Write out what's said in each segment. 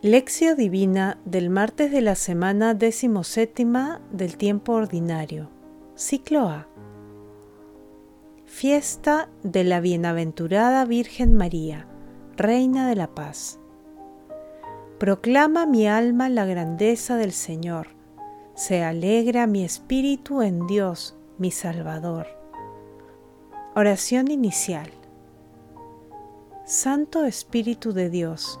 Lección Divina del martes de la semana decimoséptima del tiempo ordinario. Ciclo A. Fiesta de la Bienaventurada Virgen María, Reina de la Paz. Proclama mi alma la grandeza del Señor. Se alegra mi espíritu en Dios, mi Salvador. Oración inicial. Santo Espíritu de Dios,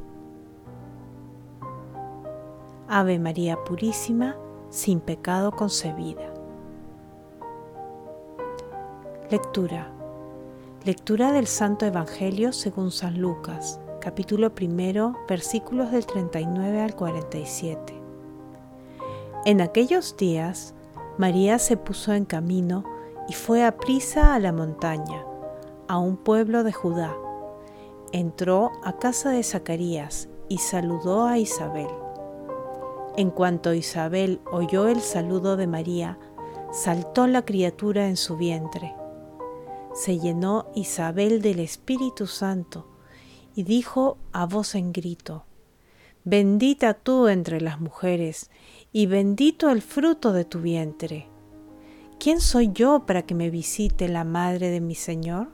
Ave María Purísima, sin pecado concebida. Lectura. Lectura del Santo Evangelio según San Lucas, capítulo primero, versículos del 39 al 47. En aquellos días, María se puso en camino y fue a prisa a la montaña, a un pueblo de Judá. Entró a casa de Zacarías y saludó a Isabel. En cuanto Isabel oyó el saludo de María, saltó la criatura en su vientre. Se llenó Isabel del Espíritu Santo y dijo a voz en grito, Bendita tú entre las mujeres, y bendito el fruto de tu vientre. ¿quién soy yo para que me visite la madre de mi Señor?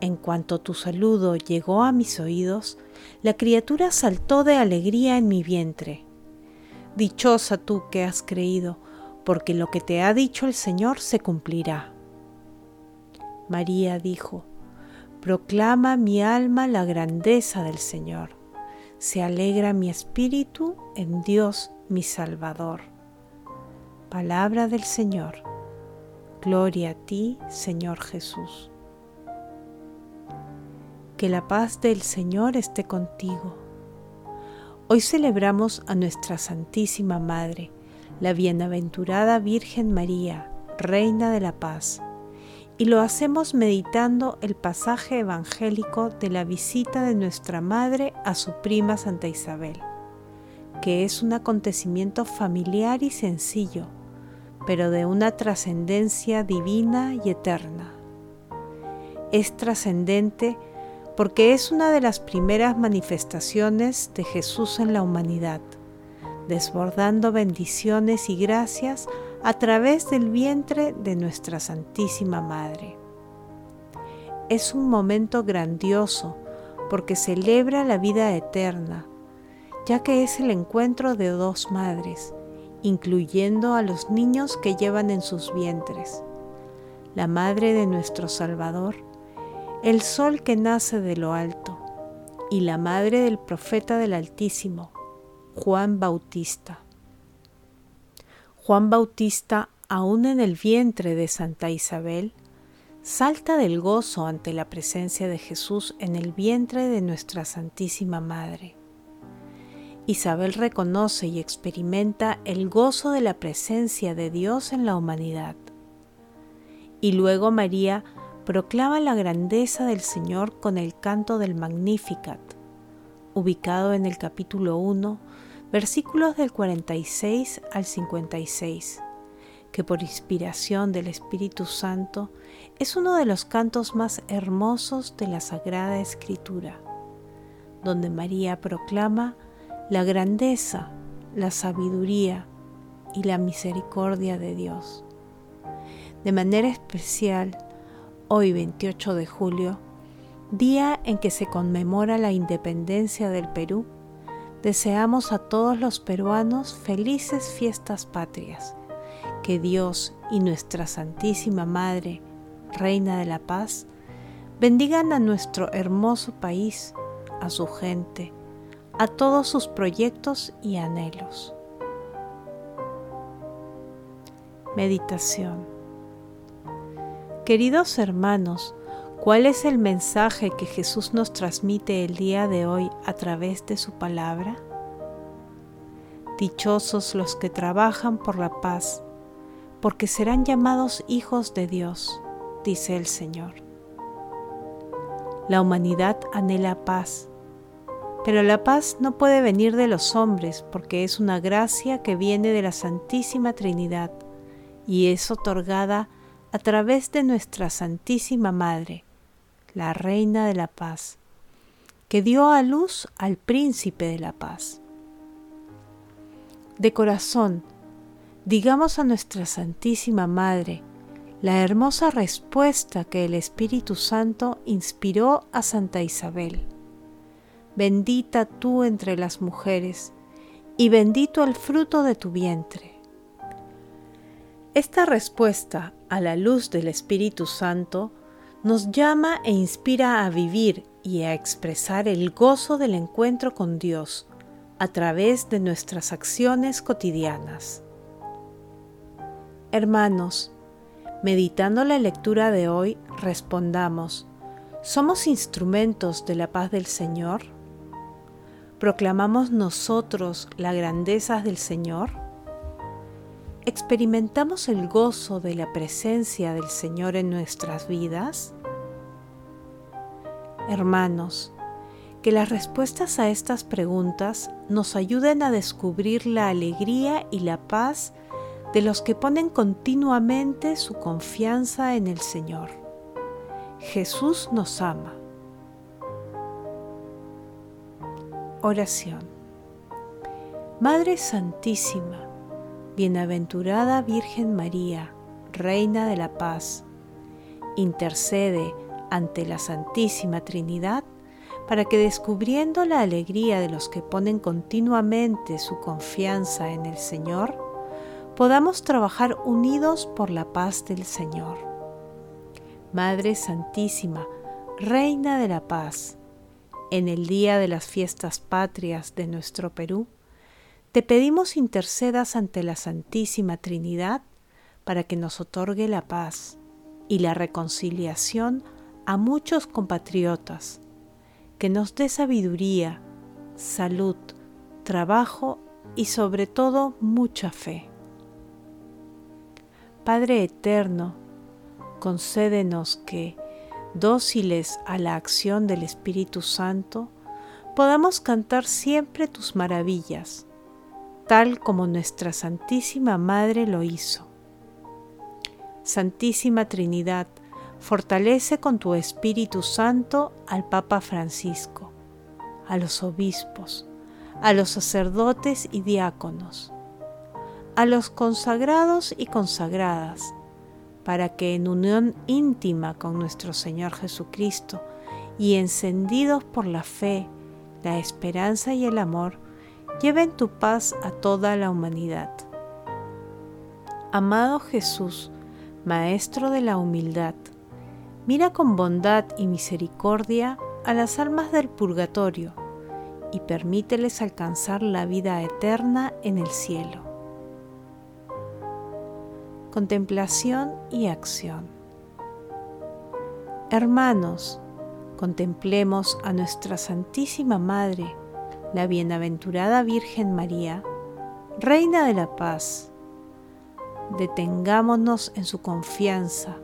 En cuanto tu saludo llegó a mis oídos, la criatura saltó de alegría en mi vientre. Dichosa tú que has creído, porque lo que te ha dicho el Señor se cumplirá. María dijo, Proclama mi alma la grandeza del Señor. Se alegra mi espíritu en Dios mi Salvador Palabra del Señor. Gloria a ti, Señor Jesús. Que la paz del Señor esté contigo. Hoy celebramos a nuestra Santísima Madre, la bienaventurada Virgen María, Reina de la Paz, y lo hacemos meditando el pasaje evangélico de la visita de nuestra Madre a su prima Santa Isabel, que es un acontecimiento familiar y sencillo pero de una trascendencia divina y eterna. Es trascendente porque es una de las primeras manifestaciones de Jesús en la humanidad, desbordando bendiciones y gracias a través del vientre de nuestra Santísima Madre. Es un momento grandioso porque celebra la vida eterna, ya que es el encuentro de dos madres, incluyendo a los niños que llevan en sus vientres, la Madre de nuestro Salvador, el Sol que nace de lo alto, y la Madre del Profeta del Altísimo, Juan Bautista. Juan Bautista, aún en el vientre de Santa Isabel, salta del gozo ante la presencia de Jesús en el vientre de nuestra Santísima Madre. Isabel reconoce y experimenta el gozo de la presencia de Dios en la humanidad. Y luego María proclama la grandeza del Señor con el canto del Magnificat, ubicado en el capítulo 1, versículos del 46 al 56, que por inspiración del Espíritu Santo es uno de los cantos más hermosos de la Sagrada Escritura, donde María proclama la grandeza, la sabiduría y la misericordia de Dios. De manera especial, hoy 28 de julio, día en que se conmemora la independencia del Perú, deseamos a todos los peruanos felices fiestas patrias. Que Dios y nuestra Santísima Madre, Reina de la Paz, bendigan a nuestro hermoso país, a su gente, a todos sus proyectos y anhelos. Meditación Queridos hermanos, ¿cuál es el mensaje que Jesús nos transmite el día de hoy a través de su palabra? Dichosos los que trabajan por la paz, porque serán llamados hijos de Dios, dice el Señor. La humanidad anhela paz, pero la paz no puede venir de los hombres porque es una gracia que viene de la Santísima Trinidad y es otorgada a través de nuestra Santísima Madre, la Reina de la Paz, que dio a luz al Príncipe de la Paz de corazón, digamos a nuestra Santísima Madre la hermosa respuesta que el Espíritu Santo inspiró a Santa Isabel. Bendita tú entre las mujeres, y bendito el fruto de tu vientre. Esta respuesta a la luz del Espíritu Santo nos llama e inspira a vivir y a expresar el gozo del encuentro con Dios, a través de nuestras acciones cotidianas. Hermanos, meditando la lectura de hoy, respondamos, ¿somos instrumentos de la paz del Señor? ¿Proclamamos nosotros la grandeza del Señor? ¿Experimentamos el gozo de la presencia del Señor en nuestras vidas? Hermanos, que las respuestas a estas preguntas nos ayuden a descubrir la alegría y la paz de los que ponen continuamente su confianza en el Señor. Jesús nos ama. Oración. Madre Santísima, Bienaventurada Virgen María, Reina de la Paz, intercede ante la Santísima Trinidad para que descubriendo la alegría de los que ponen continuamente su confianza en el Señor, podamos trabajar unidos por la paz del Señor. Madre Santísima, Reina de la Paz, en el día de las fiestas patrias de nuestro Perú, te pedimos intercedas ante la Santísima Trinidad para que nos otorgue la paz y la reconciliación a muchos compatriotas que nos dé sabiduría, salud, trabajo y sobre todo mucha fe. Padre Eterno, concédenos que, dóciles a la acción del Espíritu Santo, podamos cantar siempre tus maravillas, tal como nuestra Santísima Madre lo hizo. Santísima Trinidad, Fortalece con tu Espíritu Santo al Papa Francisco, a los obispos, a los sacerdotes y diáconos, a los consagrados y consagradas, para que en unión íntima con nuestro Señor Jesucristo y encendidos por la fe, la esperanza y el amor, lleven tu paz a toda la humanidad. Amado Jesús, Maestro de la humildad, mira con bondad y misericordia a las almas del purgatorio y permíteles alcanzar la vida eterna en el cielo. Contemplación y acción. Hermanos, contemplemos a nuestra Santísima Madre, la bienaventurada Virgen María, Reina de la Paz. Detengámonos en su confianza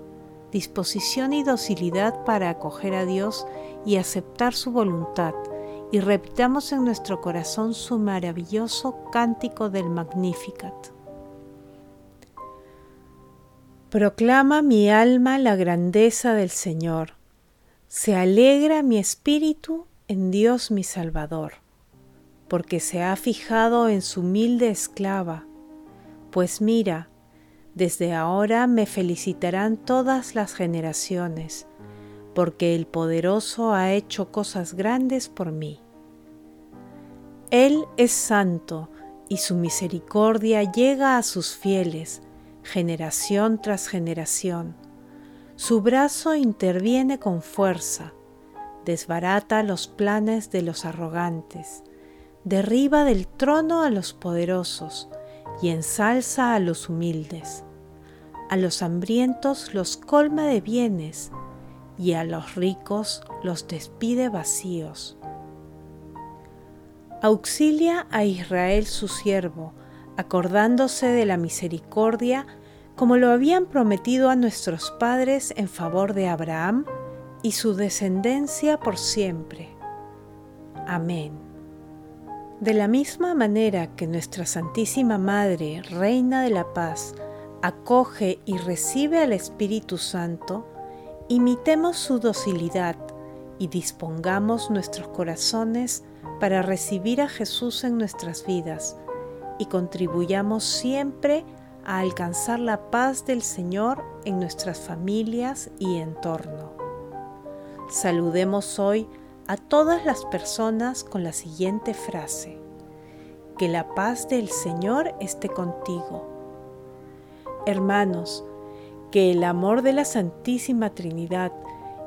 disposición y docilidad para acoger a Dios y aceptar su voluntad, y repitamos en nuestro corazón su maravilloso cántico del Magnificat. Proclama mi alma la grandeza del Señor. Se alegra mi espíritu en Dios mi Salvador, porque se ha fijado en su humilde esclava. Pues mira, desde ahora me felicitarán todas las generaciones, porque el poderoso ha hecho cosas grandes por mí. Él es santo y su misericordia llega a sus fieles, generación tras generación. Su brazo interviene con fuerza, desbarata los planes de los arrogantes, derriba del trono a los poderosos, y ensalza a los humildes. A los hambrientos los colma de bienes y a los ricos los despide vacíos. Auxilia a Israel su siervo, acordándose de la misericordia como lo habían prometido a nuestros padres en favor de Abraham y su descendencia por siempre. Amén. De la misma manera que nuestra Santísima Madre, Reina de la Paz, acoge y recibe al Espíritu Santo, imitemos su docilidad y dispongamos nuestros corazones para recibir a Jesús en nuestras vidas y contribuyamos siempre a alcanzar la paz del Señor en nuestras familias y entorno. Saludemos hoy a todas las personas con la siguiente frase. Que la paz del Señor esté contigo. Hermanos, que el amor de la Santísima Trinidad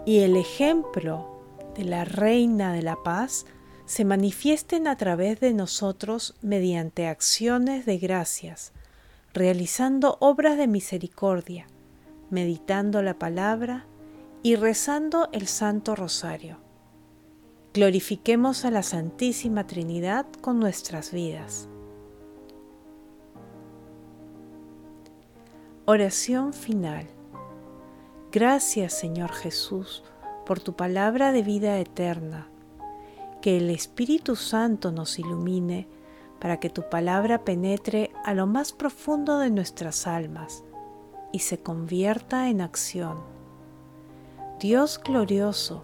y el ejemplo de la Reina de la Paz se manifiesten a través de nosotros mediante acciones de gracias, realizando obras de misericordia, meditando la palabra y rezando el Santo Rosario. Glorifiquemos a la Santísima Trinidad con nuestras vidas. Oración final. Gracias Señor Jesús por tu palabra de vida eterna. Que el Espíritu Santo nos ilumine para que tu palabra penetre a lo más profundo de nuestras almas y se convierta en acción. Dios glorioso,